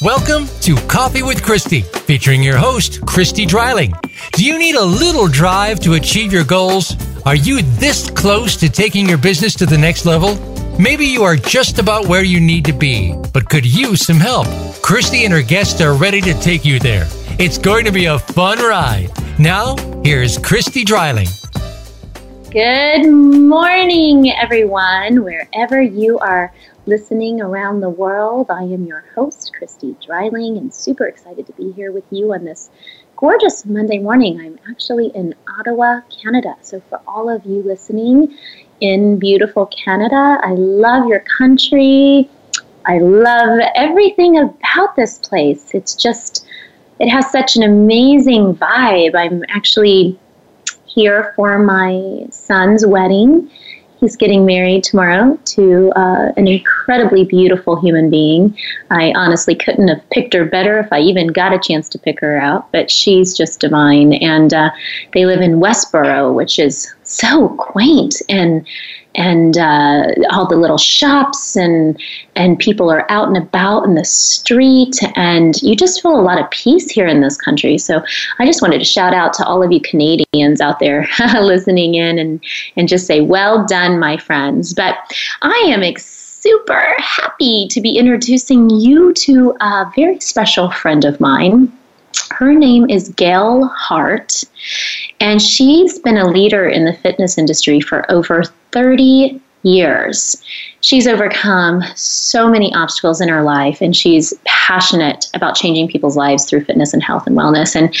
Welcome to Coffee with Christy, featuring your host, Christy Dreiling. Do you need a little drive to achieve your goals? Are you this close to taking your business to the next level? Maybe you are just about where you need to be, but could use some help. Christy and her guests are ready to take you there. It's going to be a fun ride. Now, here's Christy Dreiling. Good morning, everyone, wherever you are listening around the world. I am your host, Christy Dreiling, and super excited to be here with you on this gorgeous Monday morning. I'm actually in Ottawa, Canada. So, for all of you listening in beautiful Canada, I love your country. I love everything about this place. It's just, it has such an amazing vibe. I'm actually here for my son's wedding He's getting married tomorrow to uh, an incredibly beautiful human being. I honestly couldn't have picked her better if I even got a chance to pick her out, but she's just divine. And uh, they live in Westboro, which is so quaint and and uh, all the little shops and and people are out and about in the street and you just feel a lot of peace here in this country. So i just wanted to shout out to all of you canadians out there listening in and and just say well done my friends. But i am super happy to be introducing you to a very special friend of mine. Her name is Gail Hart, and she's been a leader in the fitness industry for over 30 years. She's overcome so many obstacles in her life, and she's passionate about changing people's lives through fitness and health and wellness. And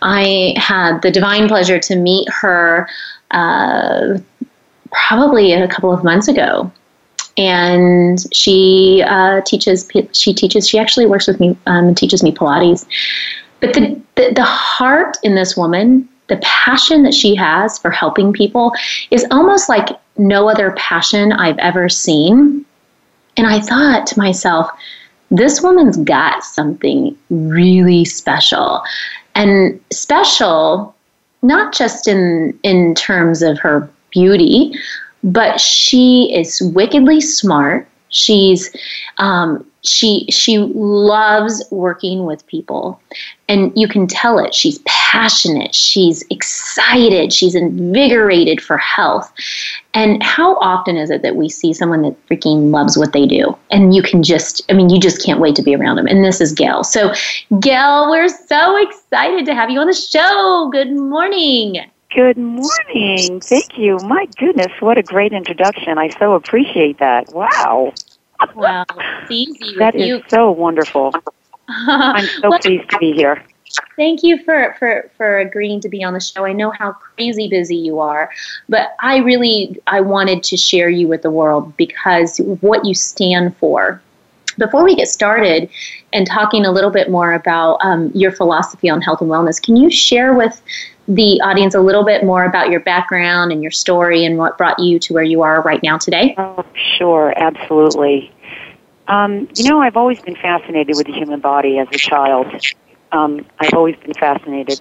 I had the divine pleasure to meet her uh, probably a couple of months ago and she uh, teaches she teaches she actually works with me um, and teaches me pilates but the, the, the heart in this woman, the passion that she has for helping people is almost like no other passion I've ever seen. And I thought to myself, this woman's got something really special. And special not just in in terms of her beauty, but she is wickedly smart. She's um, she she loves working with people and you can tell it she's passionate she's excited she's invigorated for health and how often is it that we see someone that freaking loves what they do and you can just i mean you just can't wait to be around them and this is gail so gail we're so excited to have you on the show good morning Good morning. Thank you. My goodness, what a great introduction. I so appreciate that. Wow. Wow, it's easy. That is you. so wonderful. I'm so well, pleased to be here. Thank you for, for, for agreeing to be on the show. I know how crazy busy you are, but I really I wanted to share you with the world because what you stand for. Before we get started and talking a little bit more about um, your philosophy on health and wellness, can you share with the audience a little bit more about your background and your story and what brought you to where you are right now today? Oh, sure, absolutely. Um, you know, I've always been fascinated with the human body as a child. Um, I've always been fascinated.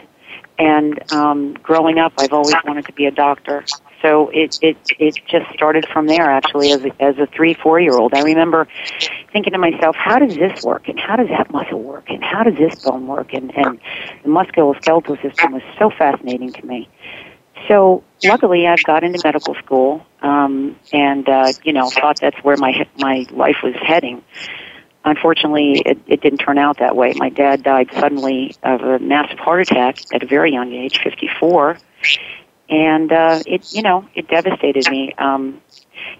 And um, growing up, I've always wanted to be a doctor. So it, it, it just started from there, actually, as a, as a three, four year old. I remember thinking to myself, how does this work? And how does that muscle work? And how does this bone work? And, and the musculoskeletal system was so fascinating to me. So luckily, I got into medical school, um, and uh, you know, thought that's where my my life was heading. Unfortunately, it, it didn't turn out that way. My dad died suddenly of a massive heart attack at a very young age, 54, and uh, it you know it devastated me. Um,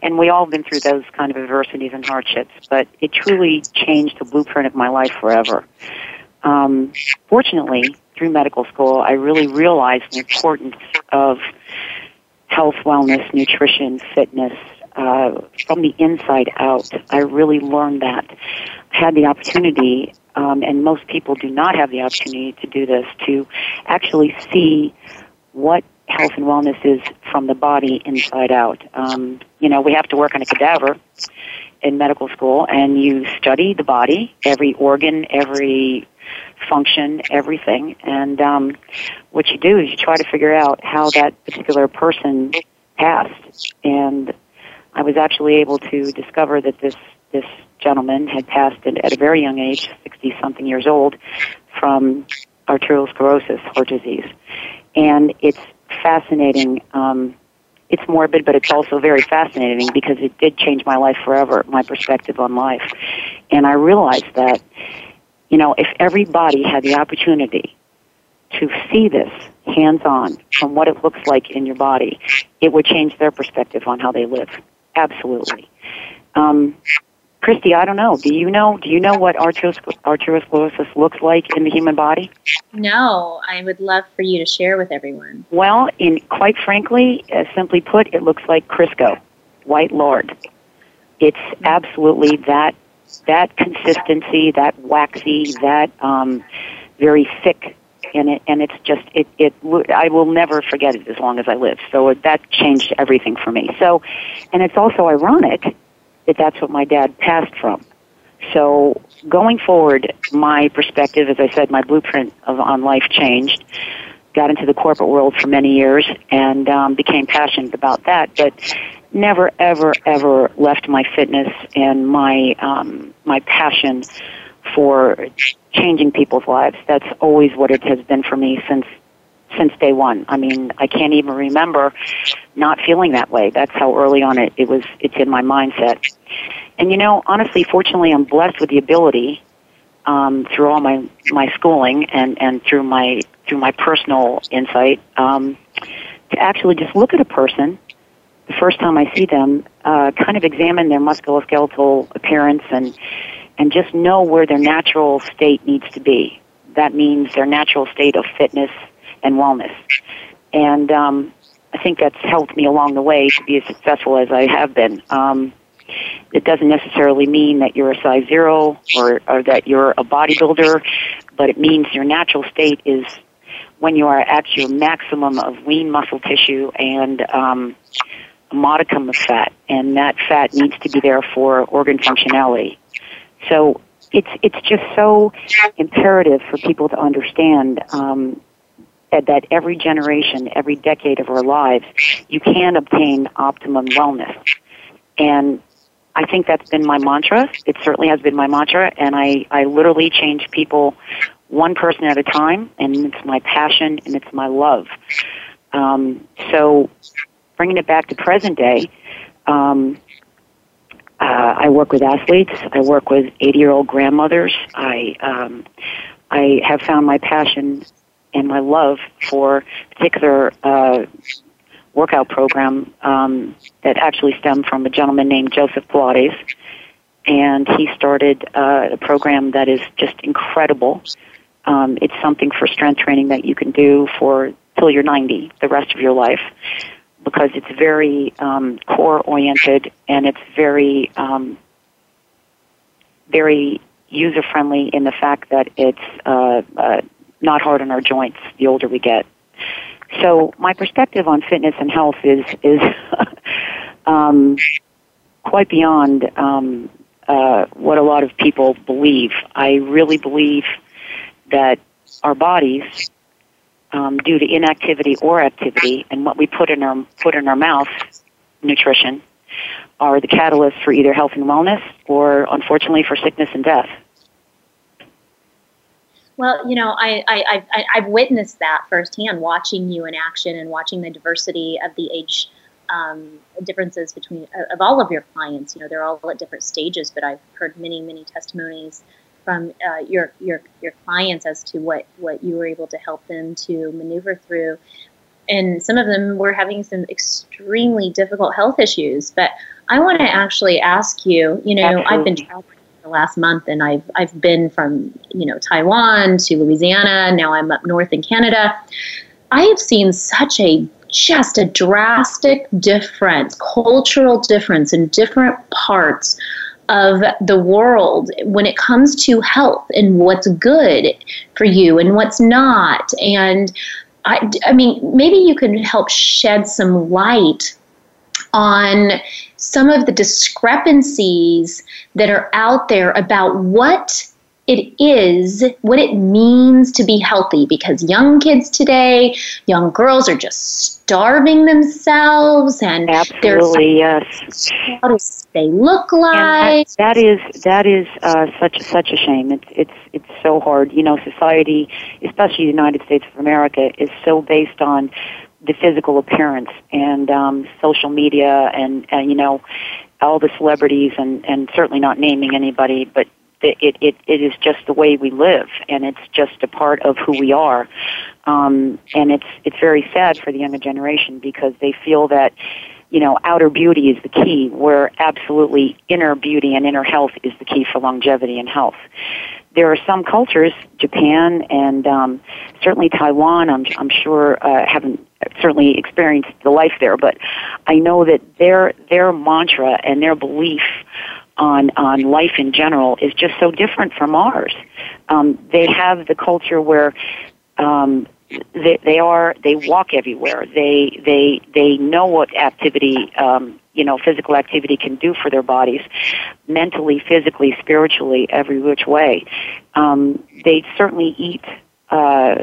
and we all been through those kind of adversities and hardships, but it truly changed the blueprint of my life forever. Um, fortunately, through medical school, I really realized the importance of health, wellness, nutrition, fitness uh, from the inside out. I really learned that. I had the opportunity, um, and most people do not have the opportunity to do this, to actually see what health and wellness is from the body inside out. Um, you know, we have to work on a cadaver in medical school, and you study the body, every organ, every function, everything. And um, what you do is you try to figure out how that particular person passed. And I was actually able to discover that this this gentleman had passed at a very young age, 60 something years old, from arteriosclerosis, heart disease. And it's fascinating. Um, it's morbid, but it's also very fascinating because it did change my life forever, my perspective on life. And I realized that, you know, if everybody had the opportunity to see this hands on from what it looks like in your body, it would change their perspective on how they live. Absolutely. Um, Christy, I don't know. Do you know? Do you know what arteriosclerosis looks like in the human body? No, I would love for you to share with everyone. Well, in quite frankly, uh, simply put, it looks like Crisco, white lard. It's absolutely that that consistency, that waxy, that um, very thick and it and it's just it it I will never forget it as long as I live. So that changed everything for me. So, and it's also ironic that that's what my dad passed from. So going forward, my perspective, as I said, my blueprint of on life changed. Got into the corporate world for many years and um, became passionate about that, but never, ever, ever left my fitness and my um, my passion for changing people's lives. That's always what it has been for me since since day one. I mean, I can't even remember not feeling that way. That's how early on it, it was, it's in my mindset. And you know, honestly, fortunately, I'm blessed with the ability, um, through all my, my schooling and, and through my, through my personal insight, um, to actually just look at a person the first time I see them, uh, kind of examine their musculoskeletal appearance and, and just know where their natural state needs to be. That means their natural state of fitness and wellness. And um, I think that's helped me along the way to be as successful as I have been. Um, it doesn't necessarily mean that you're a size zero or, or that you're a bodybuilder, but it means your natural state is when you are at your maximum of lean muscle tissue and um, a modicum of fat, and that fat needs to be there for organ functionality. So it's it's just so imperative for people to understand um, that every generation, every decade of our lives, you can obtain optimum wellness. And I think that's been my mantra. It certainly has been my mantra, and I, I literally change people one person at a time, and it's my passion and it's my love. Um, so, bringing it back to present day, um, uh, I work with athletes. I work with 80 year old grandmothers. I um, I have found my passion and my love for particular uh, workout program um, that actually stemmed from a gentleman named Joseph Pilates. And he started uh, a program that is just incredible. Um, it's something for strength training that you can do for till you're 90, the rest of your life because it's very um, core oriented and it's very um, very user friendly in the fact that it's uh, uh, not hard on our joints the older we get. So my perspective on fitness and health is is um, quite beyond um, uh, what a lot of people believe. I really believe that our bodies um, due to inactivity or activity, and what we put in our put in our mouth, nutrition, are the catalysts for either health and wellness, or unfortunately for sickness and death. Well, you know, I, I, I, I've witnessed that firsthand, watching you in action and watching the diversity of the age um, differences between of all of your clients. You know, they're all at different stages, but I've heard many, many testimonies from uh, your your your clients as to what what you were able to help them to maneuver through. And some of them were having some extremely difficult health issues. But I want to actually ask you. You know, Absolutely. I've been traveling the last month, and I've I've been from you know Taiwan to Louisiana. Now I'm up north in Canada. I have seen such a just a drastic difference, cultural difference in different parts of the world when it comes to health and what's good for you and what's not. And I, I mean, maybe you could help shed some light on some of the discrepancies that are out there about what it is, what it means to be healthy because young kids today, young girls are just starving themselves and absolutely yes. How do they look like? That, that is that is uh, such such a shame. It's it's it's so hard. You know, society, especially the United States of America, is so based on the physical appearance and um, social media and, and you know all the celebrities and and certainly not naming anybody, but it, it, it is just the way we live and it's just a part of who we are. Um, and it's, it's very sad for the younger generation because they feel that, you know, outer beauty is the key where absolutely inner beauty and inner health is the key for longevity and health. There are some cultures, Japan and um, certainly Taiwan, I'm, I'm sure uh, haven't certainly experienced the life there, but I know that their their mantra and their belief on on life in general is just so different from ours. Um, they have the culture where um, they, they are they walk everywhere. They they they know what activity um, you know physical activity can do for their bodies, mentally, physically, spiritually, every which way. Um, they certainly eat uh,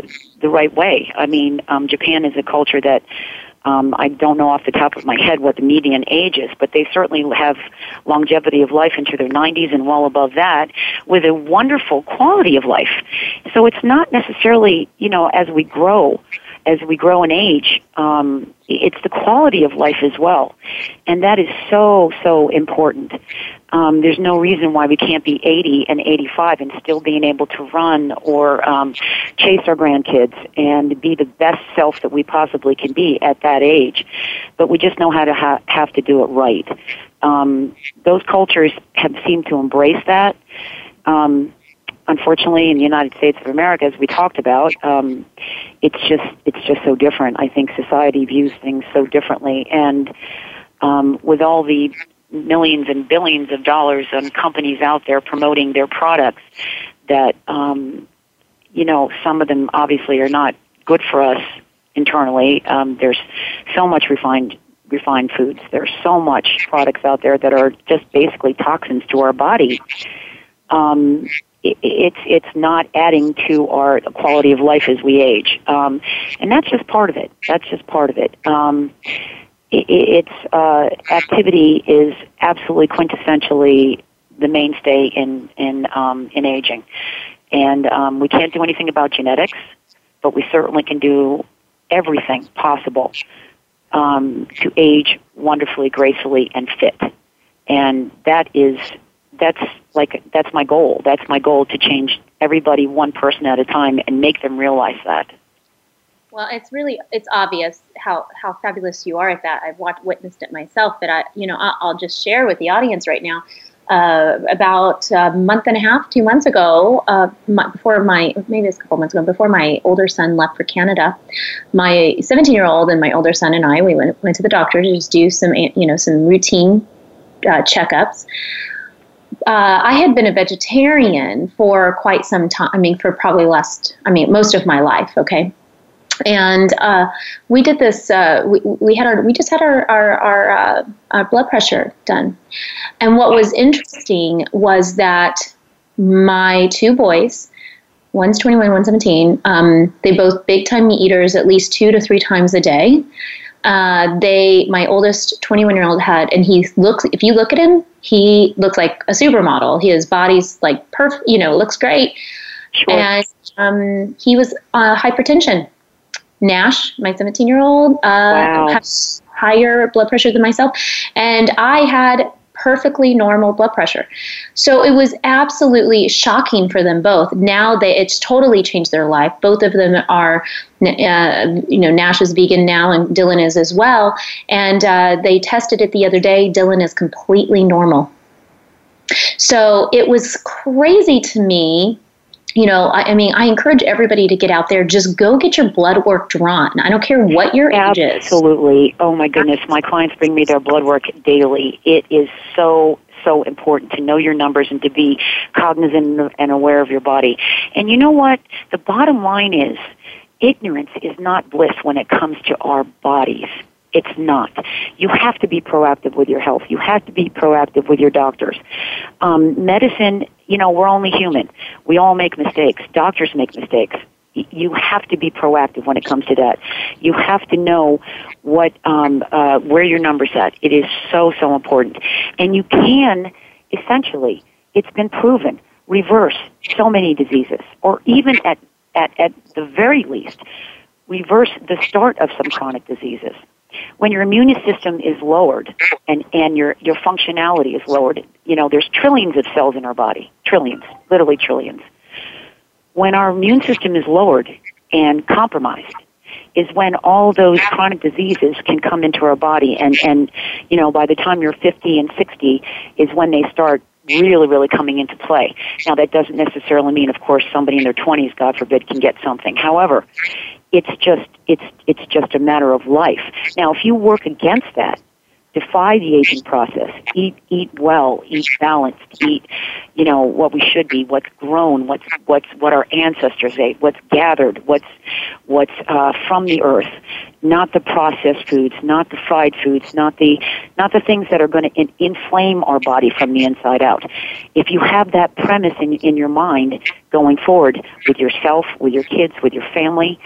the right way. I mean, um, Japan is a culture that um, I don't know off the top of my head what the median age is, but they certainly have longevity of life into their 90s and well above that with a wonderful quality of life. So it's not necessarily, you know, as we grow, as we grow in age, um, it's the quality of life as well. And that is so, so important. Um, there's no reason why we can't be 80 and 85 and still being able to run or um, chase our grandkids and be the best self that we possibly can be at that age. But we just know how to ha- have to do it right. Um, those cultures have seemed to embrace that. Um, unfortunately, in the United States of America, as we talked about, um, it's just it's just so different. I think society views things so differently, and um, with all the millions and billions of dollars on companies out there promoting their products, that um, you know some of them obviously are not good for us internally. Um, there's so much refined refined foods. There's so much products out there that are just basically toxins to our body. Um, it's it's not adding to our quality of life as we age, um, and that's just part of it. That's just part of it. Um, it it's uh, activity is absolutely quintessentially the mainstay in in um, in aging, and um, we can't do anything about genetics, but we certainly can do everything possible um, to age wonderfully, gracefully, and fit, and that is that's like that's my goal. That's my goal to change everybody one person at a time and make them realize that. Well, it's really it's obvious how how fabulous you are at that. I've watched, witnessed it myself, but I you know I'll, just share with the audience right now. Uh, about a month and a half, two months ago, uh, before my maybe it's a couple months ago, before my older son left for Canada, my 17 year old and my older son and I we went went to the doctor to just do some you know some routine uh, checkups uh, I had been a vegetarian for quite some time. I mean, for probably last, I mean, most of my life. Okay. And uh, we did this. Uh, we, we had our. We just had our our our, uh, our blood pressure done. And what was interesting was that my two boys, one's 21, one's 17. Um, they both big time meat eaters, at least two to three times a day uh, they my oldest 21 year old had and he looks if you look at him he looks like a supermodel his body's like perfect you know looks great sure. and um, he was uh, hypertension nash my 17 year old uh, wow. has higher blood pressure than myself and i had perfectly normal blood pressure. So it was absolutely shocking for them both. Now they it's totally changed their life. Both of them are, uh, you know, Nash is vegan now, and Dylan is as well. And uh, they tested it the other day. Dylan is completely normal. So it was crazy to me you know, I, I, mean, I encourage everybody to get out there. Just go get your blood work drawn. I don't care what your age is. Absolutely. Oh my goodness, my clients bring me their blood work daily. It is so so important to know your numbers and to be cognizant and aware of your body. And you know what? The bottom line is ignorance is not bliss when it comes to our bodies. It's not. You have to be proactive with your health. You have to be proactive with your doctors. Um, medicine you know, we're only human. We all make mistakes. Doctors make mistakes. You have to be proactive when it comes to that. You have to know what um, uh, where your numbers at. It is so so important, and you can essentially. It's been proven reverse so many diseases, or even at at at the very least, reverse the start of some chronic diseases when your immune system is lowered and, and your, your functionality is lowered, you know, there's trillions of cells in our body. Trillions. Literally trillions. When our immune system is lowered and compromised, is when all those chronic diseases can come into our body and, and, you know, by the time you're 50 and 60 is when they start really, really coming into play. Now that doesn't necessarily mean, of course, somebody in their 20s, God forbid, can get something. However, it's just it's it's just a matter of life. Now, if you work against that, defy the aging process, eat eat well, eat balanced, eat you know what we should be, what's grown, what's what's what our ancestors ate, what's gathered, what's what's uh, from the earth, not the processed foods, not the fried foods, not the not the things that are going to in, inflame our body from the inside out. If you have that premise in in your mind going forward with yourself, with your kids, with your family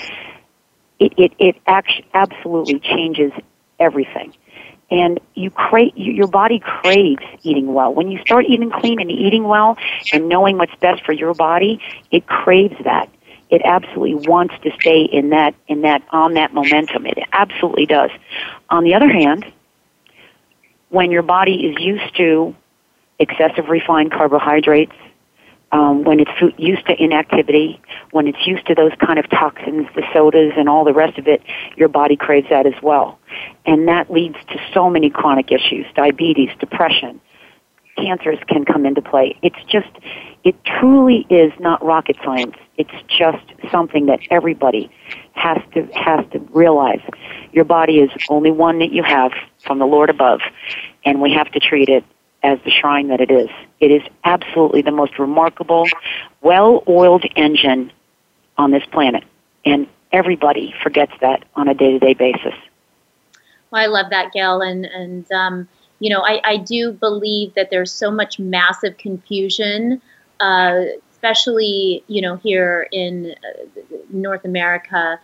it it, it act- absolutely changes everything. And you crave, your body craves eating well. When you start eating clean and eating well and knowing what's best for your body, it craves that. It absolutely wants to stay in that, in that, on that momentum. It absolutely does. On the other hand, when your body is used to excessive refined carbohydrates, um, when it's used to inactivity, when it's used to those kind of toxins, the sodas and all the rest of it, your body craves that as well. And that leads to so many chronic issues, diabetes, depression, cancers can come into play. It's just, it truly is not rocket science. It's just something that everybody has to, has to realize. Your body is only one that you have from the Lord above, and we have to treat it as the shrine that it is. It is absolutely the most remarkable, well-oiled engine on this planet. And everybody forgets that on a day-to-day basis. Well, I love that, Gail. And, and um, you know, I, I do believe that there's so much massive confusion, uh, especially, you know, here in uh, North America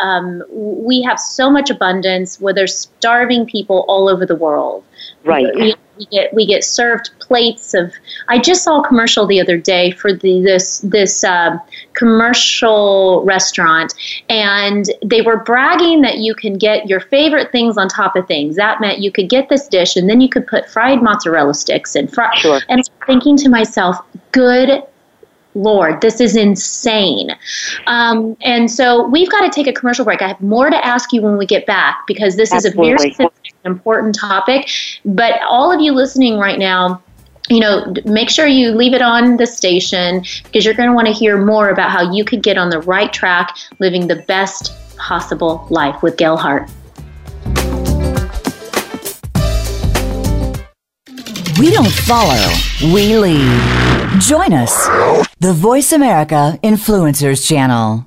um, we have so much abundance where there's starving people all over the world. Right. We, we, get we get served plates of. I just saw a commercial the other day for the this this uh, commercial restaurant, and they were bragging that you can get your favorite things on top of things. That meant you could get this dish, and then you could put fried mozzarella sticks and fry. Sure. And I'm thinking to myself, good Lord, this is insane. Um, and so we've got to take a commercial break. I have more to ask you when we get back because this Absolutely. is a very important topic. But all of you listening right now, you know, make sure you leave it on the station because you're going to want to hear more about how you could get on the right track living the best possible life with Gail Hart. We don't follow, we lead. Join us, the Voice America Influencers Channel.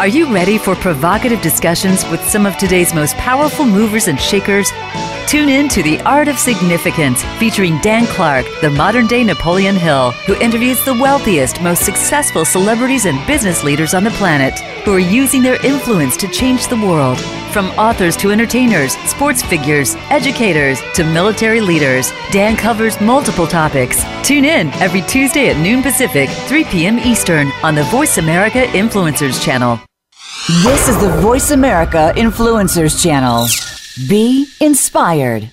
Are you ready for provocative discussions with some of today's most powerful movers and shakers? Tune in to The Art of Significance, featuring Dan Clark, the modern day Napoleon Hill, who interviews the wealthiest, most successful celebrities and business leaders on the planet who are using their influence to change the world. From authors to entertainers, sports figures, educators to military leaders, Dan covers multiple topics. Tune in every Tuesday at noon Pacific, 3 p.m. Eastern on the Voice America Influencers channel. This is the Voice America Influencers channel. Be inspired.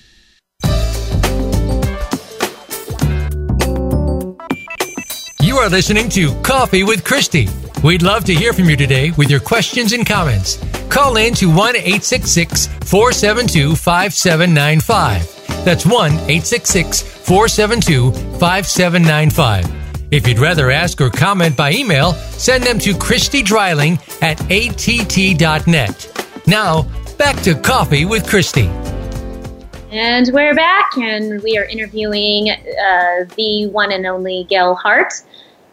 You are listening to Coffee with Christy. We'd love to hear from you today with your questions and comments. Call in to 1 866 472 5795. That's 1 866 472 5795. If you'd rather ask or comment by email, send them to Christy Dreiling at att.net. Now, back to Coffee with Christy. And we're back, and we are interviewing uh, the one and only Gail Hart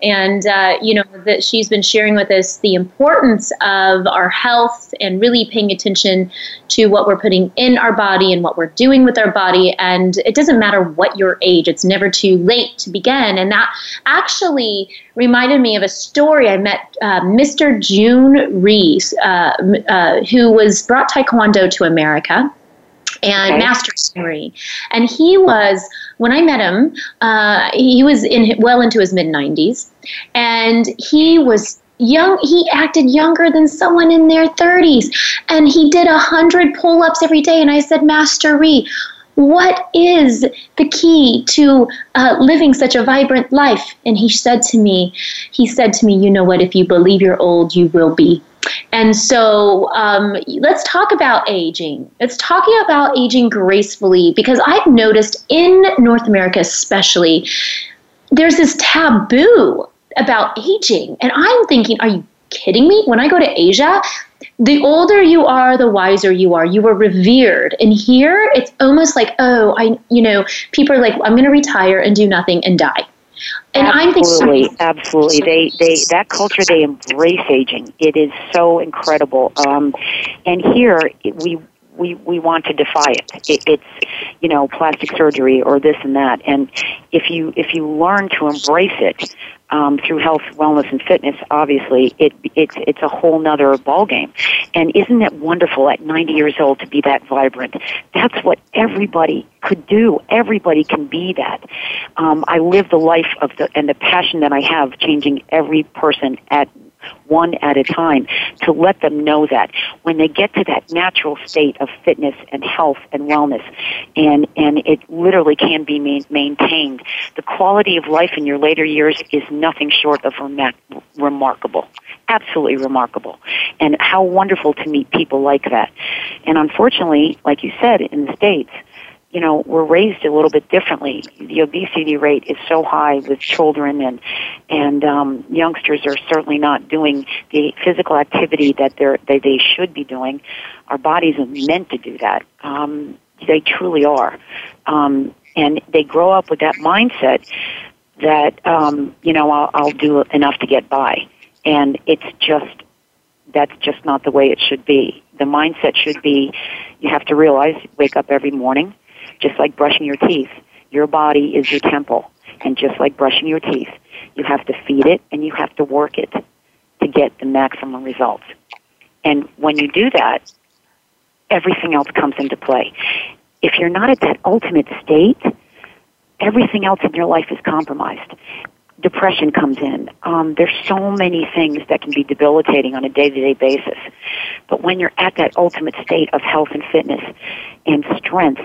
and uh, you know that she's been sharing with us the importance of our health and really paying attention to what we're putting in our body and what we're doing with our body. And it doesn't matter what your age it's never too late to begin. And that actually reminded me of a story i met uh, mr Jhoon reese uh, uh, who was brought taekwondo to america and okay. master's degree. And he was, when I met him, uh, he was in well into his mid 90s, and he was young he acted younger than someone in their 30s and he did a hundred pull-ups every day. And i said master Rhee what is the key to uh, living such a vibrant life? And he said to me he said to me you know what? If you believe you're old you will be and so um, let's talk about aging. Let's talk about aging gracefully because I've noticed in North America, especially, there's this taboo about aging. And I'm thinking, are you kidding me? When I go to Asia, the older you are, the wiser you are. You are revered. And here, it's almost like, oh, I, you know, people are like, I'm going to retire and do nothing and die. And absolutely, I'm absolutely. They they that culture they embrace aging. It is so incredible. Um, and here we we we want to defy it. it. It's you know plastic surgery or this and that. And if you if you learn to embrace it, um, through health, wellness, and fitness, obviously, it, it's it's a whole nother ballgame. And isn't it wonderful at 90 years old to be that vibrant? That's what everybody could do. Everybody can be that. Um, I live the life of the and the passion that I have, changing every person at one at a time to let them know that when they get to that natural state of fitness and health and wellness and and it literally can be ma- maintained the quality of life in your later years is nothing short of rem- remarkable absolutely remarkable. And how wonderful to meet people like that. And unfortunately like you said in the states you know, we're raised a little bit differently. The obesity rate is so high with children and and um, youngsters are certainly not doing the physical activity that they're they, they should be doing. Our bodies are meant to do that. Um, they truly are, um, and they grow up with that mindset that um, you know I'll, I'll do enough to get by, and it's just that's just not the way it should be. The mindset should be you have to realize wake up every morning just like brushing your teeth. Your body is your temple. And just like brushing your teeth, you have to feed it and you have to work it to get the maximum results. And when you do that, everything else comes into play. If you're not at that ultimate state, everything else in your life is compromised. Depression comes in. Um, there's so many things that can be debilitating on a day-to-day basis. But when you're at that ultimate state of health and fitness and strength,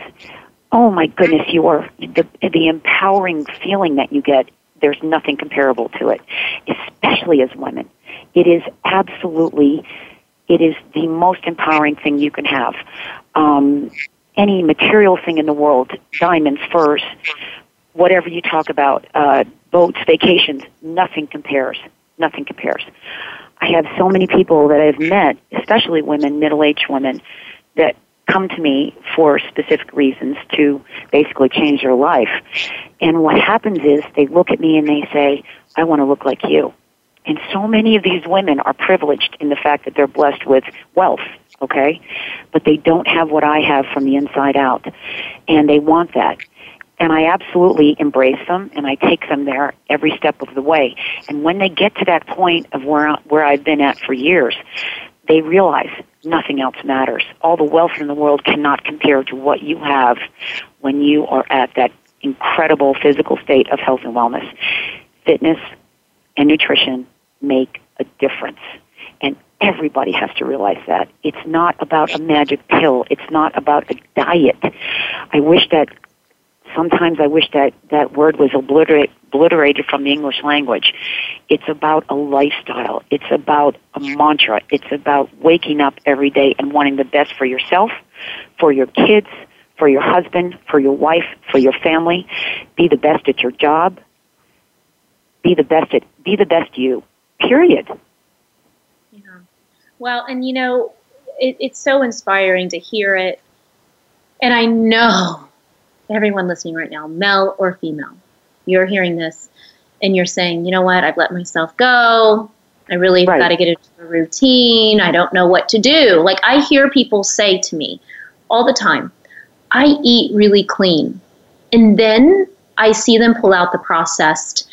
oh my goodness, you are the the empowering feeling that you get. There's nothing comparable to it, especially as women. It is absolutely, it is the most empowering thing you can have. Um, any material thing in the world, diamonds, furs, whatever you talk about, uh, boats, vacations, nothing compares. Nothing compares. I have so many people that I've met, especially women, middle-aged women, that come to me for specific reasons to basically change their life. And what happens is they look at me and they say, I want to look like you. And so many of these women are privileged in the fact that they're blessed with wealth, okay? But they don't have what I have from the inside out. And they want that. And I absolutely embrace them and I take them there every step of the way. And when they get to that point of where, where I've been at for years, they realize nothing else matters. All the wealth in the world cannot compare to what you have when you are at that incredible physical state of health and wellness. Fitness and nutrition make a difference. And everybody has to realize that. It's not about a magic pill. It's not about a diet. I wish that sometimes I wish that that word was obliterate, obliterated from the English language. It's about a lifestyle. It's about a mantra. It's about waking up every day and wanting the best for yourself, for your kids, for your husband, for your wife, for your family. Be the best at your job. Be the best at be the best you. Period. Yeah. Well, and you know, it, it's so inspiring to hear it. And I know everyone listening right now, male or female, you're hearing this and you're saying, you know what, I've let myself go. I really right. got to get into a routine. I don't know what to do. Like I hear people say to me all the time, I eat really clean. And then I see them pull out the processed,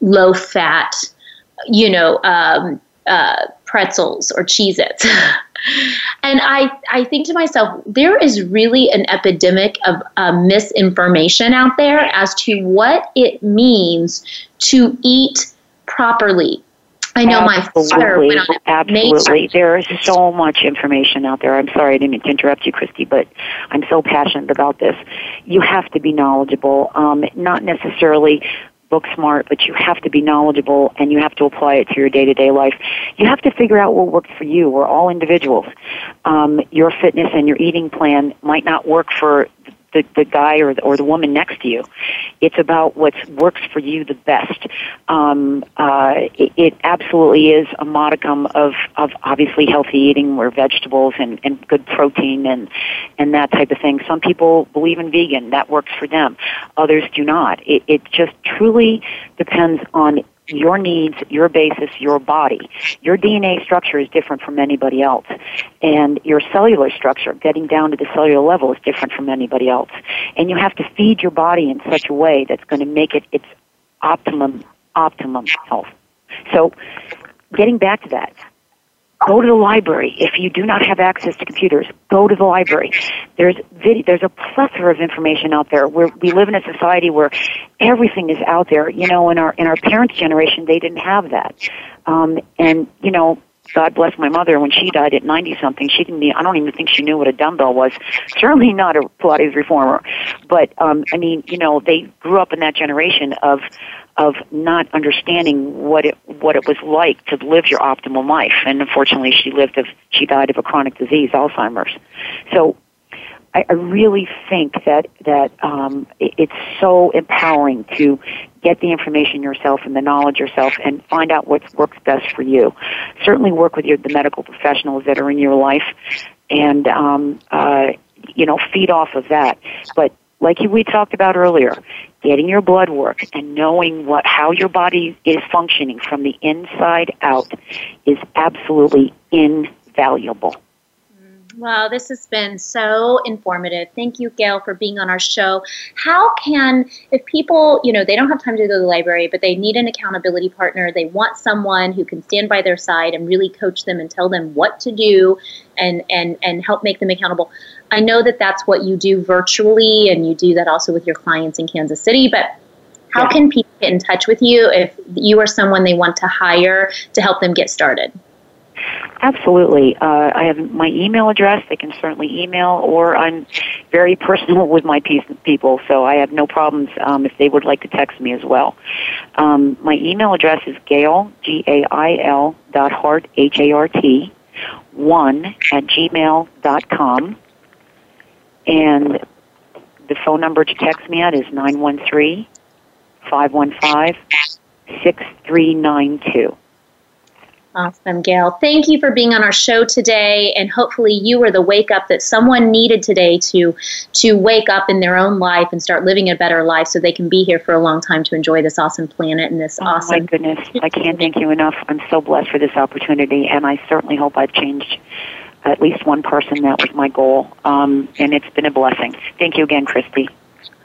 low fat, you know, um, uh, pretzels or Cheez Its. and I, I think to myself, there is really an epidemic of uh, misinformation out there as to what it means to eat properly. I know absolutely, my father went on Absolutely. There is so much information out there. I'm sorry I didn't mean to interrupt you, Christy, but I'm so passionate about this. You have to be knowledgeable, um, not necessarily book smart, but you have to be knowledgeable and you have to apply it to your day to day life. You have to figure out what works for you. We're all individuals. Um, your fitness and your eating plan might not work for the, the guy or the, or the woman next to you. It's about what works for you the best. Um, uh, it, it absolutely is a modicum of, of obviously healthy eating where vegetables and, and good protein and, and that type of thing. Some people believe in vegan. That works for them. Others do not. It, it just truly depends on your needs, your basis, your body. Your DNA structure is different from anybody else. And your cellular structure, getting down to the cellular level, is different from anybody else. And you have to feed your body in such a way that's going to make it its optimum, optimum health. So, getting back to that, Go to the library. If you do not have access to computers, go to the library. There's video, there's a plethora of information out there. We live in a society where everything is out there. You know, in our in our parents' generation, they didn't have that. Um, and you know, God bless my mother. When she died at ninety something, she didn't. I don't even think she knew what a dumbbell was. Certainly not a Pilates reformer. But um, I mean, you know, they grew up in that generation of of not understanding what it what it was like to live your optimal life. And unfortunately, she lived of she died of a chronic disease, Alzheimer's. So. I, I really think that that um, it, it's so empowering to get the information yourself and the knowledge yourself and find out what works best for you. Certainly work with your, the medical professionals that are in your life and, um, uh, you know, feed off of that. But like we talked about earlier, getting your blood work and knowing what how your body is functioning from the inside out is absolutely invaluable. Wow, this has been so informative. Thank you, Gail, for being on our show. How can, if people, you know, they don't have time to go to the library, but they need an accountability partner, they want someone who can stand by their side and really coach them and tell them what to do and, and, and help make them accountable. I know that that's what you do virtually and you do that also with your clients in Kansas City, but how yeah. can people get in touch with you if you are someone they want to hire to help them get started? Absolutely. Uh, I have my email address. They can certainly email, or I'm very personal with my people, so I have no problems um, if they would like to text me as well. Um, my email address is gail, G-A-I-L dot hart, H-A-R-T, 1 at gmail dot com. And the phone number to text me at is 913 515 6392. Awesome, Gail. Thank you for being on our show today, and hopefully, you were the wake up that someone needed today to to wake up in their own life and start living a better life, so they can be here for a long time to enjoy this awesome planet and this oh, awesome. My goodness, I can't thank you enough. I'm so blessed for this opportunity, and I certainly hope I've changed at least one person. That was my goal, um, and it's been a blessing. Thank you again, Christy.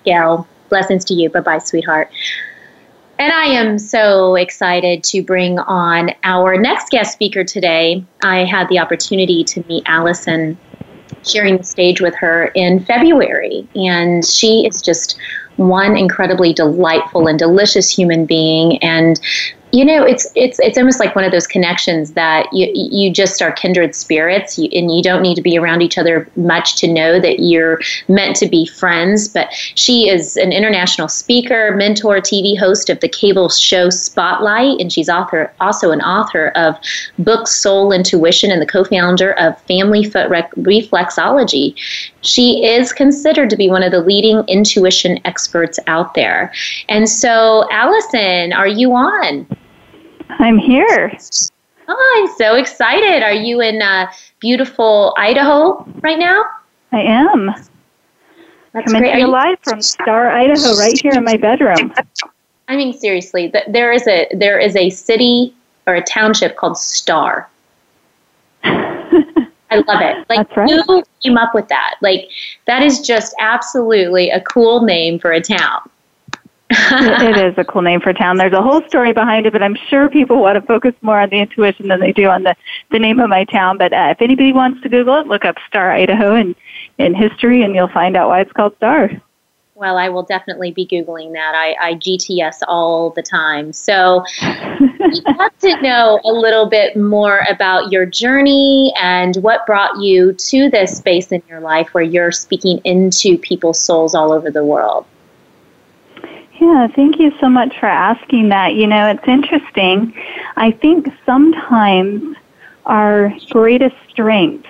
Gail, blessings to you. Bye bye, sweetheart. And I am so excited to bring on our next guest speaker today. I had the opportunity to meet Allison sharing the stage with her in February, and she is just one incredibly delightful and delicious human being and you know it's it's it's almost like one of those connections that you you just are kindred spirits and you don't need to be around each other much to know that you're meant to be friends but she is an international speaker mentor tv host of the cable show spotlight and she's author also an author of books soul intuition and the co-founder of family foot reflexology. She is considered to be one of the leading intuition experts out there. And so allison are you on I'm here. Oh, I'm so excited. Are you in uh, beautiful Idaho right now? I am. That's Coming great. to you live from Star, Idaho, right here in my bedroom. I mean, seriously, there is a there is a city or a township called Star. I love it. Like, That's right. who came up with that? Like, that is just absolutely a cool name for a town. It is a cool name for a town. There's a whole story behind it, but I'm sure people want to focus more on the intuition than they do on the, the name of my town. But uh, if anybody wants to Google it, look up Star, Idaho in, in history, and you'll find out why it's called Star. Well, I will definitely be Googling that. I, I GTS all the time. So we have to know a little bit more about your journey and what brought you to this space in your life where you're speaking into people's souls all over the world. Yeah, thank you so much for asking that. You know, it's interesting. I think sometimes our greatest strengths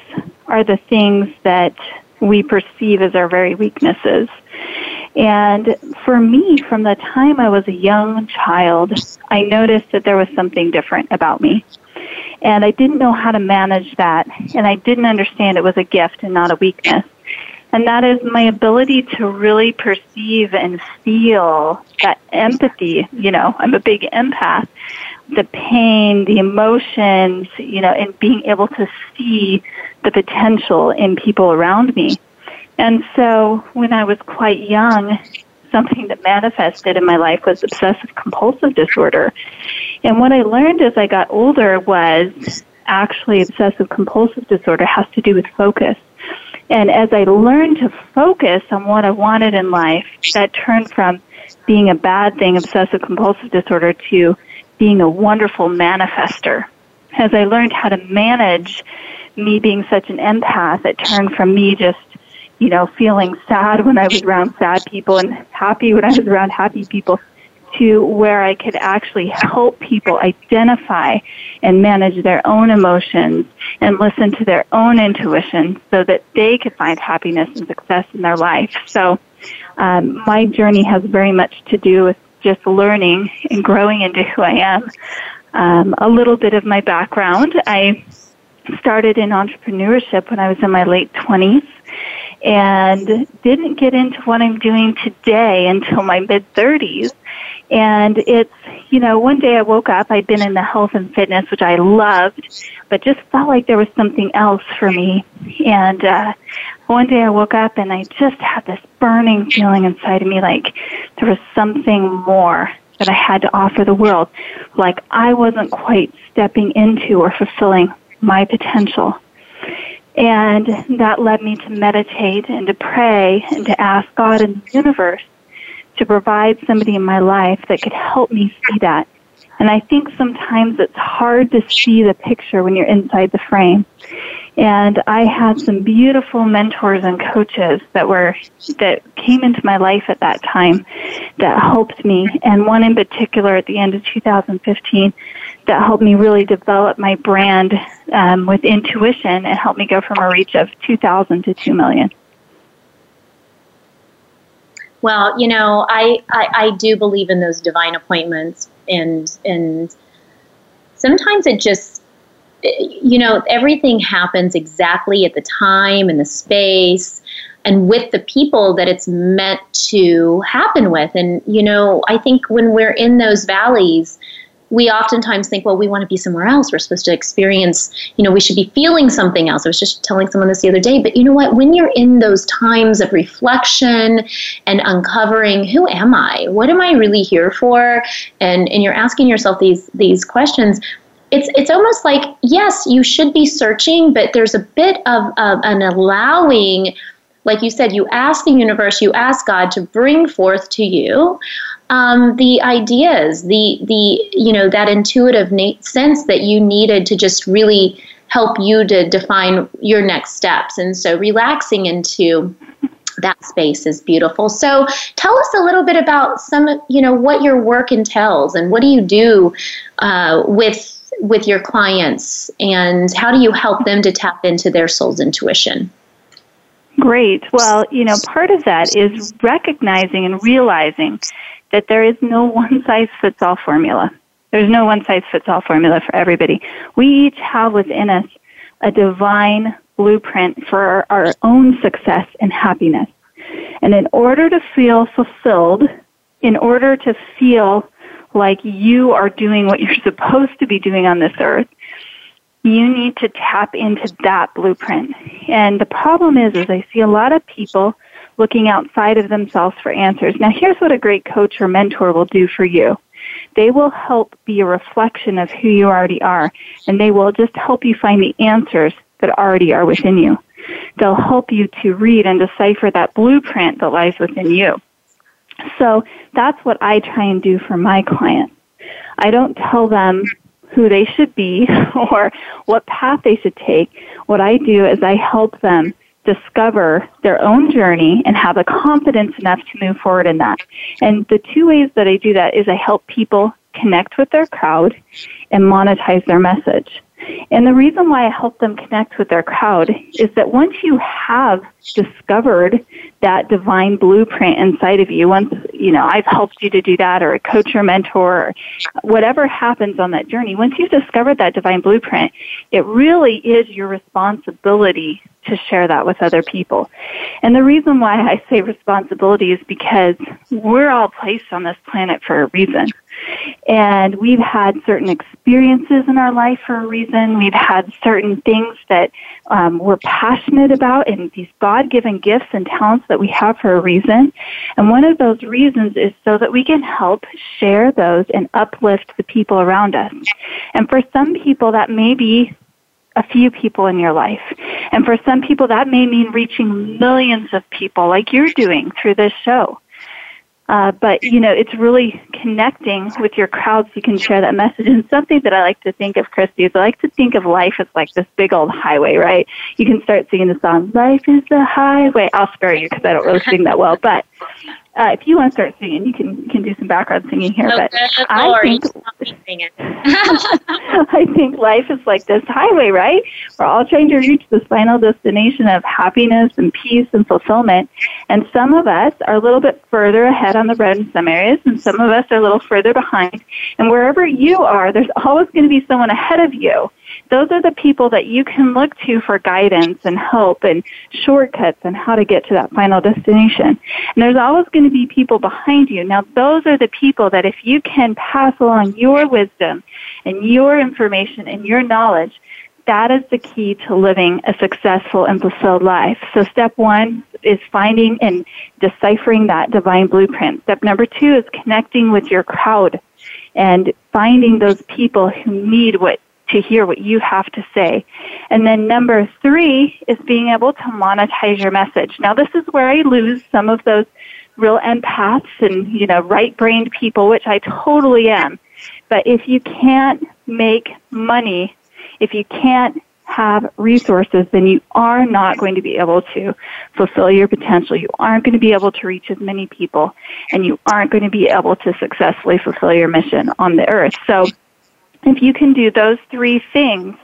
are the things that we perceive as our very weaknesses. And for me, from the time I was a young child, I noticed that there was something different about me. And I didn't know how to manage that, and I didn't understand it was a gift and not a weakness and that is my ability to really perceive and feel that empathy. You know, I'm a big empath. The pain, the emotions, you know, and being able to see the potential in people around me. And so when I was quite young, something that manifested in my life was obsessive compulsive disorder. And what I learned as I got older was actually obsessive compulsive disorder has to do with focus. And as I learned to focus on what I wanted in life, that turned from being a bad thing, obsessive compulsive disorder, to being a wonderful manifester. As I learned how to manage me being such an empath, it turned from me just, you know, feeling sad when I was around sad people and happy when I was around happy people to where I could actually help people identify and manage their own emotions and listen to their own intuition so that they could find happiness and success in their life. So, um, my journey has very much to do with just learning and growing into who I am. Um, a little bit of my background. I started in entrepreneurship when I was in my late 20s and didn't get into what I'm doing today until my mid 30s. And it's, you know, one day I woke up, I'd been in the health and fitness, which I loved, but just felt like there was something else for me. And, uh, one day I woke up and I just had this burning feeling inside of me like there was something more that I had to offer the world. Like I wasn't quite stepping into or fulfilling my potential. And that led me to meditate and to pray and to ask God and the universe to provide somebody in my life that could help me see that. And I think sometimes it's hard to see the picture when you're inside the frame. And I had some beautiful mentors and coaches that were, that came into my life at that time that helped me. And one in particular at the end of 2015 that helped me really develop my brand um, with intuition and helped me go from a reach of 2,000 to 2 million. Well, you know, I, I, I do believe in those divine appointments, and and sometimes it just, you know, everything happens exactly at the time and the space, and with the people that it's meant to happen with. And you know, I think when we're in those valleys, we oftentimes think, well, we want to be somewhere else. We're supposed to experience, you know, we should be feeling something else. I was just telling someone this the other day, but you know what? When you're in those times of reflection and uncovering, who am I? What am I really here for? And and you're asking yourself these these questions. It's it's almost like yes, you should be searching, but there's a bit of, of an allowing like you said, you ask the universe, you ask God to bring forth to you um, the ideas, the the you know that intuitive na- sense that you needed to just really help you to define your next steps. And so relaxing into that space is beautiful. So tell us a little bit about some, you know, what your work entails and what do you do uh, with with your clients and how do you help them to tap into their soul's intuition? Great. Well, you know, part of that is recognizing and realizing that there is no one size fits all formula. There's no one size fits all formula for everybody. We each have within us a divine blueprint for our, own success and happiness. And in order to feel fulfilled, in order to feel like you are doing what you're supposed to be doing on this earth, you need to tap into that blueprint. And the problem is, is I see a lot of people looking outside of themselves for answers. Now here's what a great coach or mentor will do for you. They will help be a reflection of who you already are, and they will just help you find the answers that already are within you. They'll help you to read and decipher that blueprint that lies within you. So that's what I try and do for my clients. I don't tell them who they should be or what path they should take. What I do is I help them discover their own journey and have the confidence enough to move forward in that. And the two ways that I do that is I help people connect with their crowd and monetize their message. And the reason why I help them connect with their crowd is that once you have discovered that divine blueprint inside of you, once, you know, I've helped you to do that or a coach or mentor or whatever happens on that journey, once you've discovered that divine blueprint, it really is your responsibility to share that with other people. And the reason why I say responsibility is because we're all placed on this planet for a reason. And we've had certain experiences in our life for a reason. We've had certain things that um, we're passionate about and these God given gifts and talents that we have for a reason. And one of those reasons is so that we can help share those and uplift the people around us. And for some people, that may be a few people in your life. And for some people, that may mean reaching millions of people like you're doing through this show. Uh, but you know, it's really connecting with your crowd so you can share that message. And something that I like to think of, Christy, is I like to think of life as like this big old highway, right? You can start singing the song "Life is the Highway." I'll spare you because I don't really sing that well, but uh, if you want to start singing, you can you can do some background singing here. but I think I think life is like this highway, right? We're all trying to reach this final destination of happiness and peace and fulfillment. And some of us are a little bit further ahead on the road in some areas, and some of us are a little further behind. And wherever you are, there's always going to be someone ahead of you those are the people that you can look to for guidance and help and shortcuts and how to get to that final destination. And there's always going to be people behind you. Now, those are the people that if you can pass along your wisdom and your information and your knowledge, that is the key to living a successful and fulfilled life. So step one is finding and deciphering that divine blueprint. Step number two is connecting with your crowd and finding those people who need what to hear what you have to say. And then number three is being able to monetize your message. Now this is where I lose some of those real empaths and, you know, right brained people, which I totally am. But if you can't make money, if you can't have resources, then you are not going to be able to fulfill your potential. You aren't going to be able to reach as many people, and you aren't going to be able to successfully fulfill your mission on the earth. So if you can do those three things,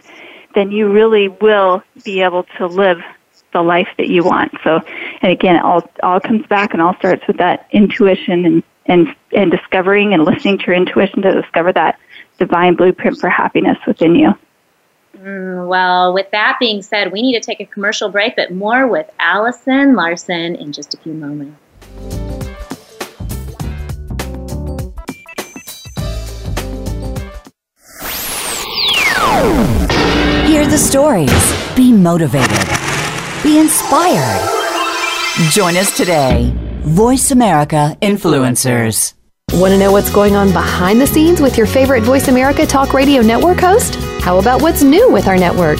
then you really will be able to live the life that you want. So, and again, it all, all comes back and all starts with that intuition and, and, and discovering and listening to your intuition to discover that divine blueprint for happiness within you. Mm, well, with that being said, we need to take a commercial break, but more with Allison Larson in just a few moments. The stories. Be motivated. Be inspired. Join us today. Voice America Influencers. Want to know what's going on behind the scenes with your favorite Voice America Talk Radio Network host? How about what's new with our network?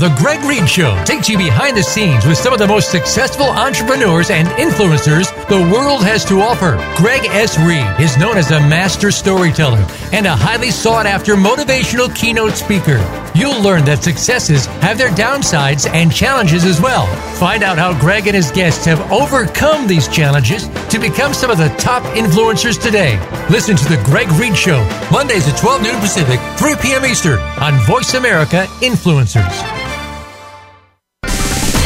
The Greg Reid Show takes you behind the scenes with some of the most successful entrepreneurs and influencers the world has to offer. Greg S. Reid is known as a master storyteller and a highly sought after motivational keynote speaker. You'll learn that successes have their downsides and challenges as well. Find out how Greg and his guests have overcome these challenges to become some of the top influencers today. Listen to The Greg Reid Show, Mondays at 12 noon Pacific, 3 p.m. Eastern on Voice America Influencers.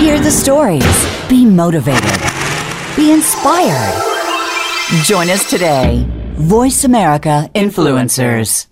Hear the stories. Be motivated. Be inspired. Join us today. Voice America Influencers.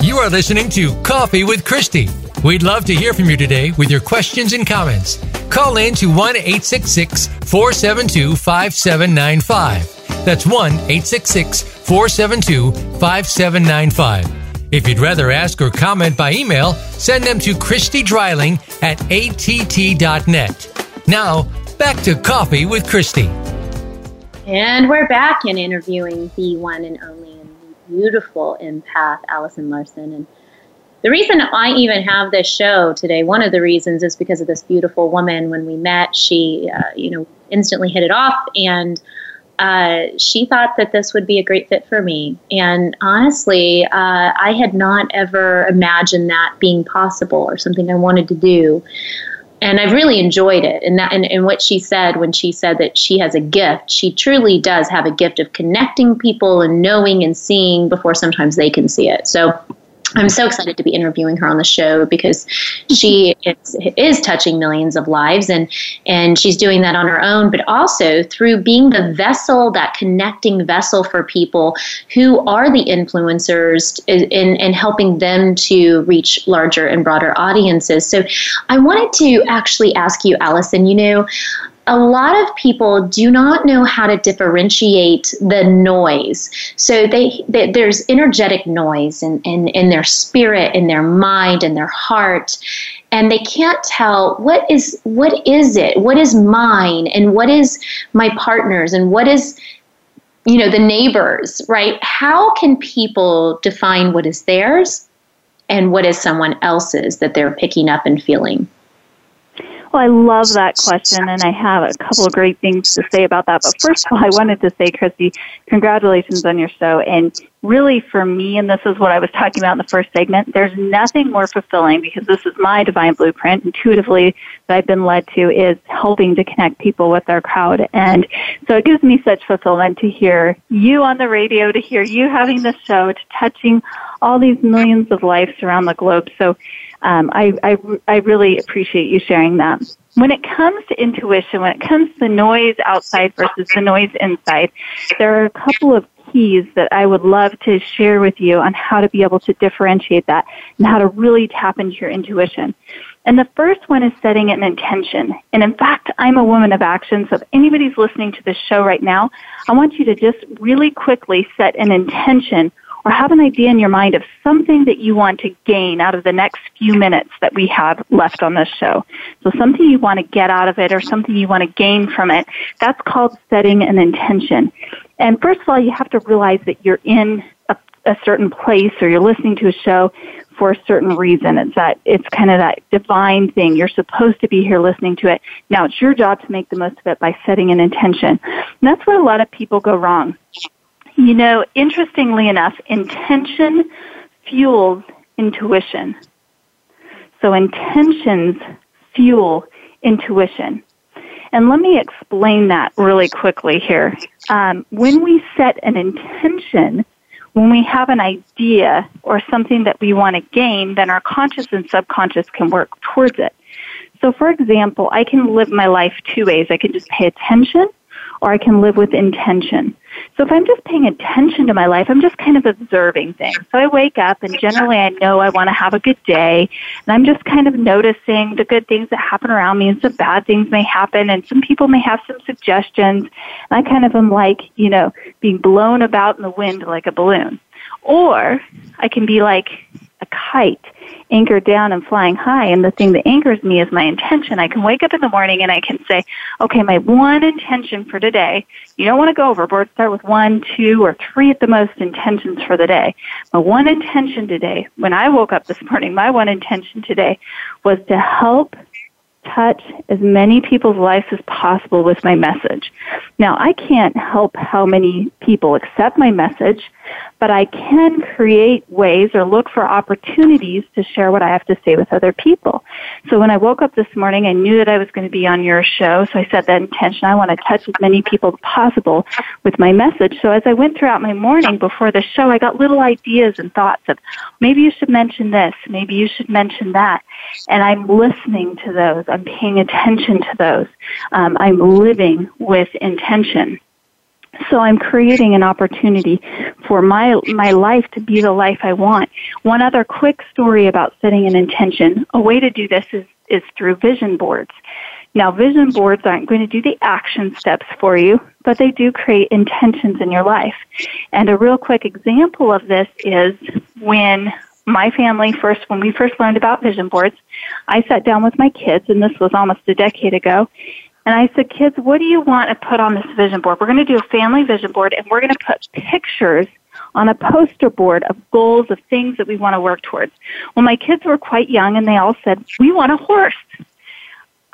You are listening to Coffee with Christy. We'd love to hear from you today with your questions and comments. Call in to 1 866 472 5795. That's 1 866 472 5795. If you'd rather ask or comment by email, send them to Christy Dreiling at att.net. Now, back to Coffee with Christy. And we're back in interviewing the one and only and beautiful empath, Allison Larson. And the reason I even have this show today, one of the reasons is because of this beautiful woman. When we met, she, uh, you know, instantly hit it off and uh, she thought that this would be a great fit for me. And honestly, uh, I had not ever imagined that being possible or something I wanted to do. And I've really enjoyed it. And that, and, and what she said when she said that she has a gift, she truly does have a gift of connecting people and knowing and seeing before sometimes they can see it. So I'm so excited to be interviewing her on the show because she is, is, touching millions of lives and and she's doing that on her own, but also through being the vessel, that connecting vessel for people who are the influencers in, in helping them to reach larger and broader audiences. So I wanted to actually ask you, Allison, you know, a lot of people do not know how to differentiate the noise. So they, they, there's energetic noise in, in, in their spirit, in their mind, in their heart, and they can't tell what is what is it, what is mine, and what is my partner's, and what is you know the neighbors, right? How can people define what is theirs and what is someone else's that they're picking up and feeling? Well, I love that question, and I have a couple of great things to say about that. But first of all, I wanted to say, Christy, congratulations on your show. And really, for me, and this is what I was talking about in the first segment, there's nothing more fulfilling because this is my divine blueprint intuitively that I've been led to is helping to connect people with their crowd. And so it gives me such fulfillment to hear you on the radio, to hear you having this show, to touching all these millions of lives around the globe. So um, I, I, I really appreciate you sharing that. When it comes to intuition, when it comes to the noise outside versus the noise inside, there are a couple of keys that I would love to share with you on how to be able to differentiate that and how to really tap into your intuition. And the first one is setting an intention. And in fact, I'm a woman of action, so if anybody's listening to this show right now, I want you to just really quickly set an intention or have an idea in your mind of something that you want to gain out of the next few minutes that we have left on this show. So something you want to get out of it or something you want to gain from it. That's called setting an intention. And first of all, you have to realize that you're in a, a certain place or you're listening to a show for a certain reason. It's that it's kind of that divine thing. You're supposed to be here listening to it. Now it's your job to make the most of it by setting an intention. And that's where a lot of people go wrong. You know, interestingly enough, intention fuels intuition. So intentions fuel intuition. And let me explain that really quickly here. Um, when we set an intention, when we have an idea or something that we want to gain, then our conscious and subconscious can work towards it. So, for example, I can live my life two ways. I can just pay attention or I can live with intention. So if I'm just paying attention to my life, I'm just kind of observing things. So I wake up and generally I know I want to have a good day and I'm just kind of noticing the good things that happen around me and some bad things may happen and some people may have some suggestions. And I kind of am like, you know, being blown about in the wind like a balloon. Or I can be like a kite anchored down and flying high. And the thing that anchors me is my intention. I can wake up in the morning and I can say, okay, my one intention for today, you don't want to go overboard. Start with one, two, or three at the most intentions for the day. My one intention today, when I woke up this morning, my one intention today was to help touch as many people's lives as possible with my message. Now, I can't help how many people accept my message, but I can create ways or look for opportunities to share what I have to say with other people. So when I woke up this morning, I knew that I was going to be on your show, so I set that intention. I want to touch as many people as possible with my message. So as I went throughout my morning before the show, I got little ideas and thoughts of maybe you should mention this, maybe you should mention that. And I'm listening to those. I'm paying attention to those. Um, I'm living with intention. So I'm creating an opportunity for my my life to be the life I want. One other quick story about setting an intention. A way to do this is is through vision boards. Now, vision boards aren't going to do the action steps for you, but they do create intentions in your life. And a real quick example of this is when my family first, when we first learned about vision boards, I sat down with my kids, and this was almost a decade ago, and I said, kids, what do you want to put on this vision board? We're going to do a family vision board and we're going to put pictures on a poster board of goals of things that we want to work towards. Well, my kids were quite young and they all said, we want a horse.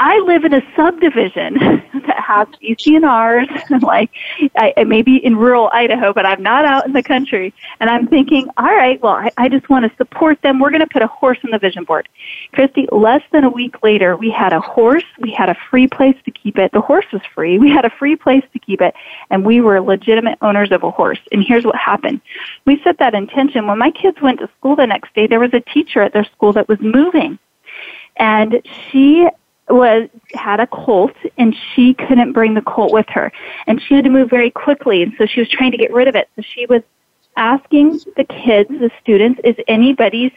I live in a subdivision that has CC&Rs, and like I, maybe in rural Idaho, but I'm not out in the country. And I'm thinking, all right, well, I, I just want to support them. We're going to put a horse on the vision board. Christy, less than a week later, we had a horse. We had a free place to keep it. The horse was free. We had a free place to keep it, and we were legitimate owners of a horse. And here's what happened: we set that intention. When my kids went to school the next day, there was a teacher at their school that was moving and she was had a colt and she couldn't bring the colt with her. And she had to move very quickly and so she was trying to get rid of it. So she was asking the kids the students is anybody's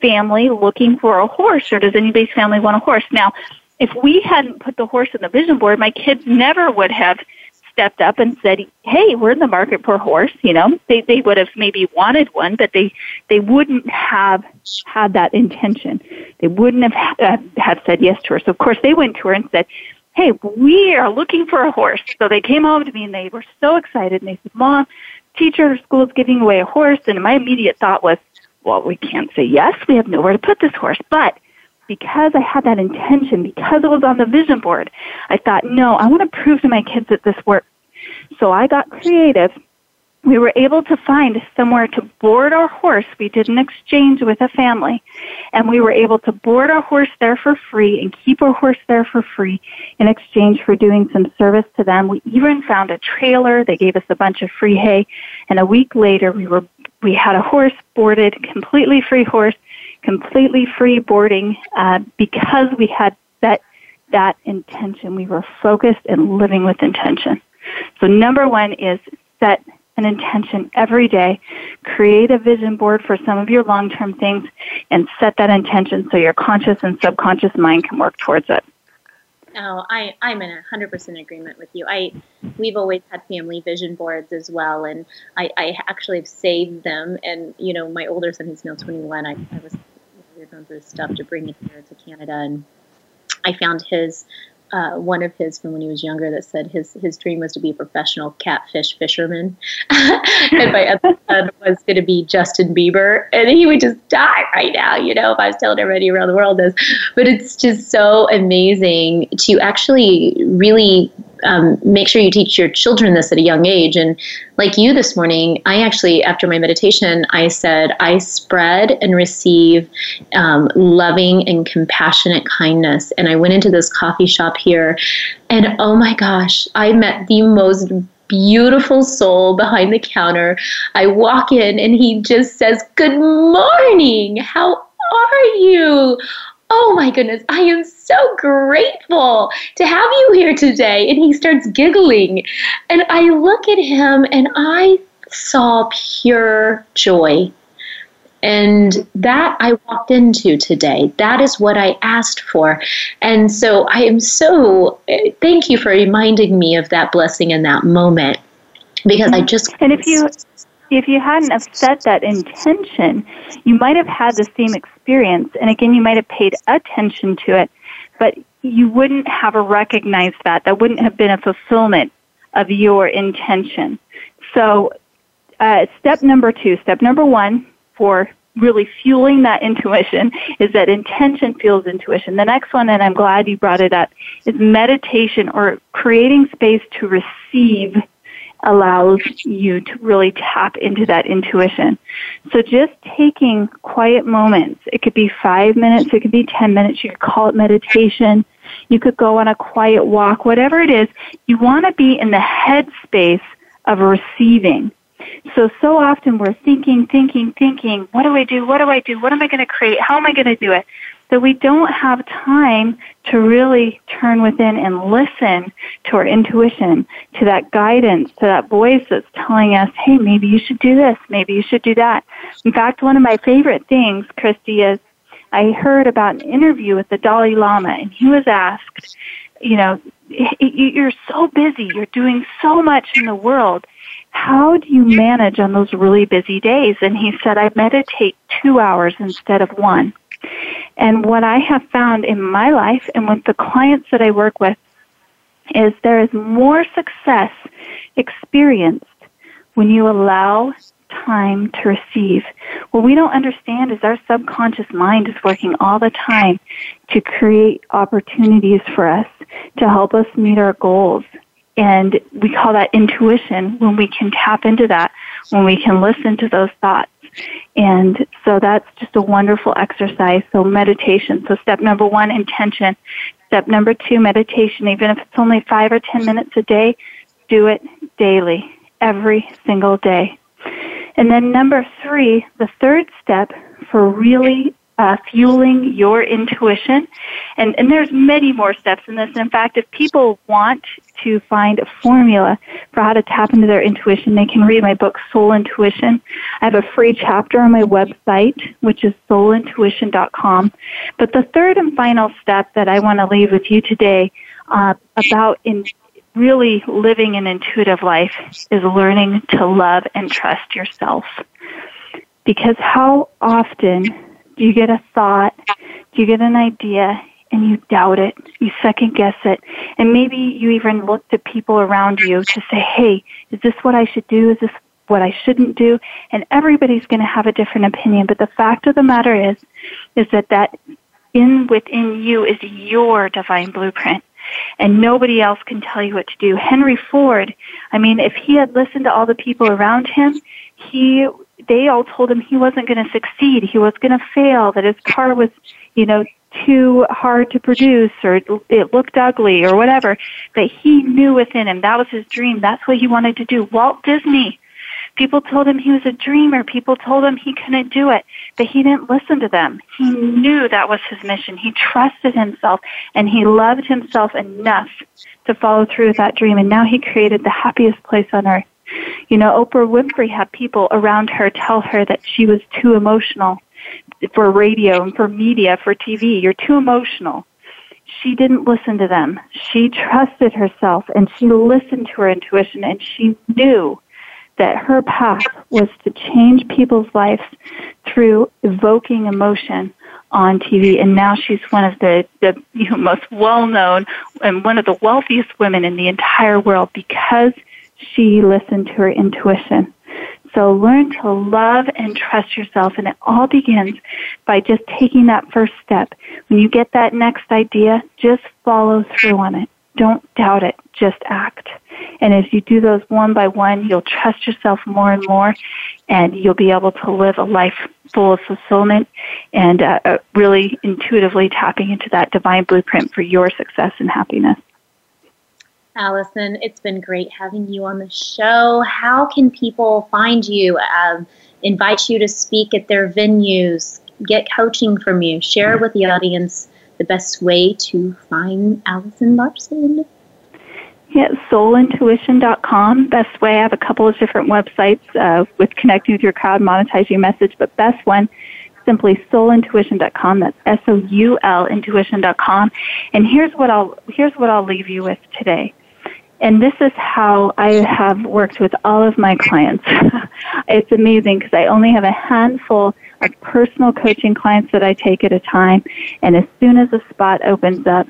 family looking for a horse or does anybody's family want a horse? Now if we hadn't put the horse in the vision board my kids never would have stepped up and said, "Hey, we're in the market for a horse." You know, they they would have maybe wanted one, but they they wouldn't have had that intention. They wouldn't have uh, have said yes to her. So of course they went to her and said, "Hey, we are looking for a horse." So they came home to me and they were so excited and they said, "Mom, teacher school is giving away a horse." And my immediate thought was, "Well, we can't say yes. We have nowhere to put this horse." But because I had that intention, because it was on the vision board, I thought, no, I want to prove to my kids that this works. So I got creative. We were able to find somewhere to board our horse. We did an exchange with a family, and we were able to board our horse there for free and keep our horse there for free in exchange for doing some service to them. We even found a trailer. They gave us a bunch of free hay, and a week later, we were we had a horse boarded, completely free horse, completely free boarding uh, because we had set that intention. We were focused and living with intention. So number one is set an intention every day. Create a vision board for some of your long-term things and set that intention so your conscious and subconscious mind can work towards it. Oh, I, I'm in hundred percent agreement with you. I, we've always had family vision boards as well, and I, I actually have saved them. And you know, my older son, who's now 21, I, I was were going through stuff to bring it here to Canada, and I found his uh, one of his from when he was younger that said his his dream was to be a professional catfish fisherman, and my other son was going to be Justin Bieber, and he would just die right now, you know, if I was telling everybody around the world this. But it's just so amazing to actually really um, make sure you teach your children this at a young age. And like you this morning, I actually, after my meditation, I said, I spread and receive um, loving and compassionate kindness. And I went into this coffee shop here, and oh my gosh, I met the most beautiful soul behind the counter. I walk in and he just says, Good morning. How are you? Oh my goodness, I am so grateful to have you here today. And he starts giggling. And I look at him and I saw pure joy. And that I walked into today. That is what I asked for. And so I am so, thank you for reminding me of that blessing in that moment because I just. And if you if you hadn't have set that intention, you might have had the same experience. And again, you might have paid attention to it, but you wouldn't have recognized that. That wouldn't have been a fulfillment of your intention. So, uh, step number two, step number one for really fueling that intuition is that intention fuels intuition. The next one, and I'm glad you brought it up, is meditation or creating space to receive allows you to really tap into that intuition. So just taking quiet moments, it could be five minutes, it could be 10 minutes, you could call it meditation, you could go on a quiet walk, whatever it is, you want to be in the headspace of receiving. So, so often we're thinking, thinking, thinking, what do I do? What do I do? What am I going to create? How am I going to do it? That we don't have time to really turn within and listen to our intuition, to that guidance, to that voice that's telling us, hey, maybe you should do this, maybe you should do that. In fact, one of my favorite things, Christy, is I heard about an interview with the Dalai Lama, and he was asked, you know, you're so busy, you're doing so much in the world. How do you manage on those really busy days? And he said, I meditate two hours instead of one. And what I have found in my life and with the clients that I work with is there is more success experienced when you allow time to receive. What we don't understand is our subconscious mind is working all the time to create opportunities for us to help us meet our goals. And we call that intuition when we can tap into that, when we can listen to those thoughts. And so that's just a wonderful exercise. So meditation. So step number one, intention. Step number two, meditation. Even if it's only five or ten minutes a day, do it daily, every single day. And then number three, the third step for really uh, fueling your intuition. And, and there's many more steps in this. In fact, if people want to find a formula for how to tap into their intuition, they can read my book, Soul Intuition. I have a free chapter on my website, which is soulintuition.com. But the third and final step that I want to leave with you today uh, about in really living an intuitive life is learning to love and trust yourself. Because how often you get a thought? Do you get an idea? And you doubt it, you second guess it, and maybe you even look to people around you to say, hey, is this what I should do? Is this what I shouldn't do? And everybody's going to have a different opinion, but the fact of the matter is, is that that in within you is your divine blueprint and nobody else can tell you what to do. Henry Ford, I mean, if he had listened to all the people around him, he they all told him he wasn't going to succeed, he was going to fail, that his car was, you know, too hard to produce or it looked ugly or whatever, But he knew within him that was his dream. That's what he wanted to do. Walt Disney, people told him he was a dreamer. People told him he couldn't do it, but he didn't listen to them. He knew that was his mission. He trusted himself and he loved himself enough to follow through with that dream. And now he created the happiest place on earth. You know, Oprah Winfrey had people around her tell her that she was too emotional for radio and for media, for TV. You're too emotional. She didn't listen to them. She trusted herself and she listened to her intuition and she knew that her path was to change people's lives through evoking emotion on TV, and now she's one of the, the you know, most well known and one of the wealthiest women in the entire world because she listened to her intuition. So learn to love and trust yourself, and it all begins by just taking that first step. When you get that next idea, just follow through on it. Don't doubt it, just act. And as you do those one by one, you'll trust yourself more and more, and you'll be able to live a life full of fulfillment and uh, uh really intuitively tapping into that divine blueprint for your success and happiness. Allison, it's been great having you on the show. How can people find you, um, invite you to speak at their venues, get coaching from you, share with the audience the best way to find Allison Larson? Yeah, soulintuition.com. Best way. I have a couple of different websites uh, with connecting with your crowd, monetizing your message, but best one simply soulintuition.com. That's S O U L intuition.com. And here's what I'll here's what I'll leave you with today. And this is how I have worked with all of my clients. it's amazing because I only have a handful of personal coaching clients that I take at a time. And as soon as a spot opens up,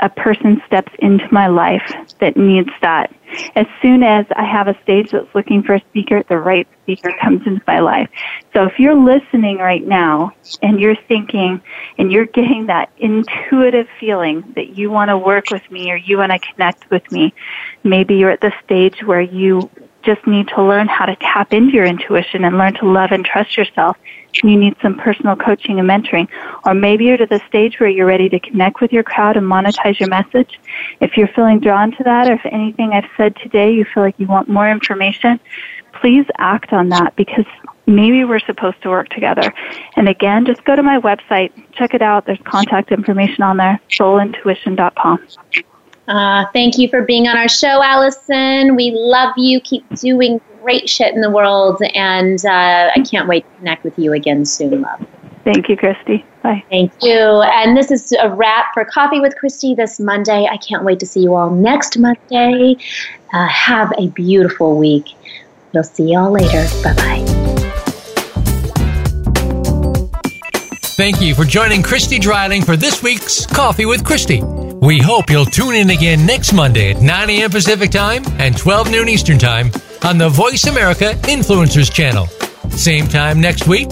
a person steps into my life that needs that. As soon as I have a stage that's looking for a speaker, the right speaker comes into my life. So if you're listening right now and you're thinking and you're getting that intuitive feeling that you want to work with me or you want to connect with me, maybe you're at the stage where you just need to learn how to tap into your intuition and learn to love and trust yourself you need some personal coaching and mentoring. Or maybe you're to the stage where you're ready to connect with your crowd and monetize your message. If you're feeling drawn to that, or if anything I've said today you feel like you want more information, please act on that because maybe we're supposed to work together. And again, just go to my website, check it out. There's contact information on there, soulintuition.com. Uh, thank you for being on our show, Allison. We love you. Keep doing great shit in the world, and uh, I can't wait to connect with you again soon, love. Thank you, Christy. Bye. Thank you. And this is a wrap for Coffee with Christy this Monday. I can't wait to see you all next Monday. Uh, have a beautiful week. We'll see y'all later. Bye bye. Thank you for joining Christy Dreiling for this week's Coffee with Christy. We hope you'll tune in again next Monday at 9 a.m. Pacific Time and 12 noon Eastern Time on the Voice America Influencers channel. Same time next week,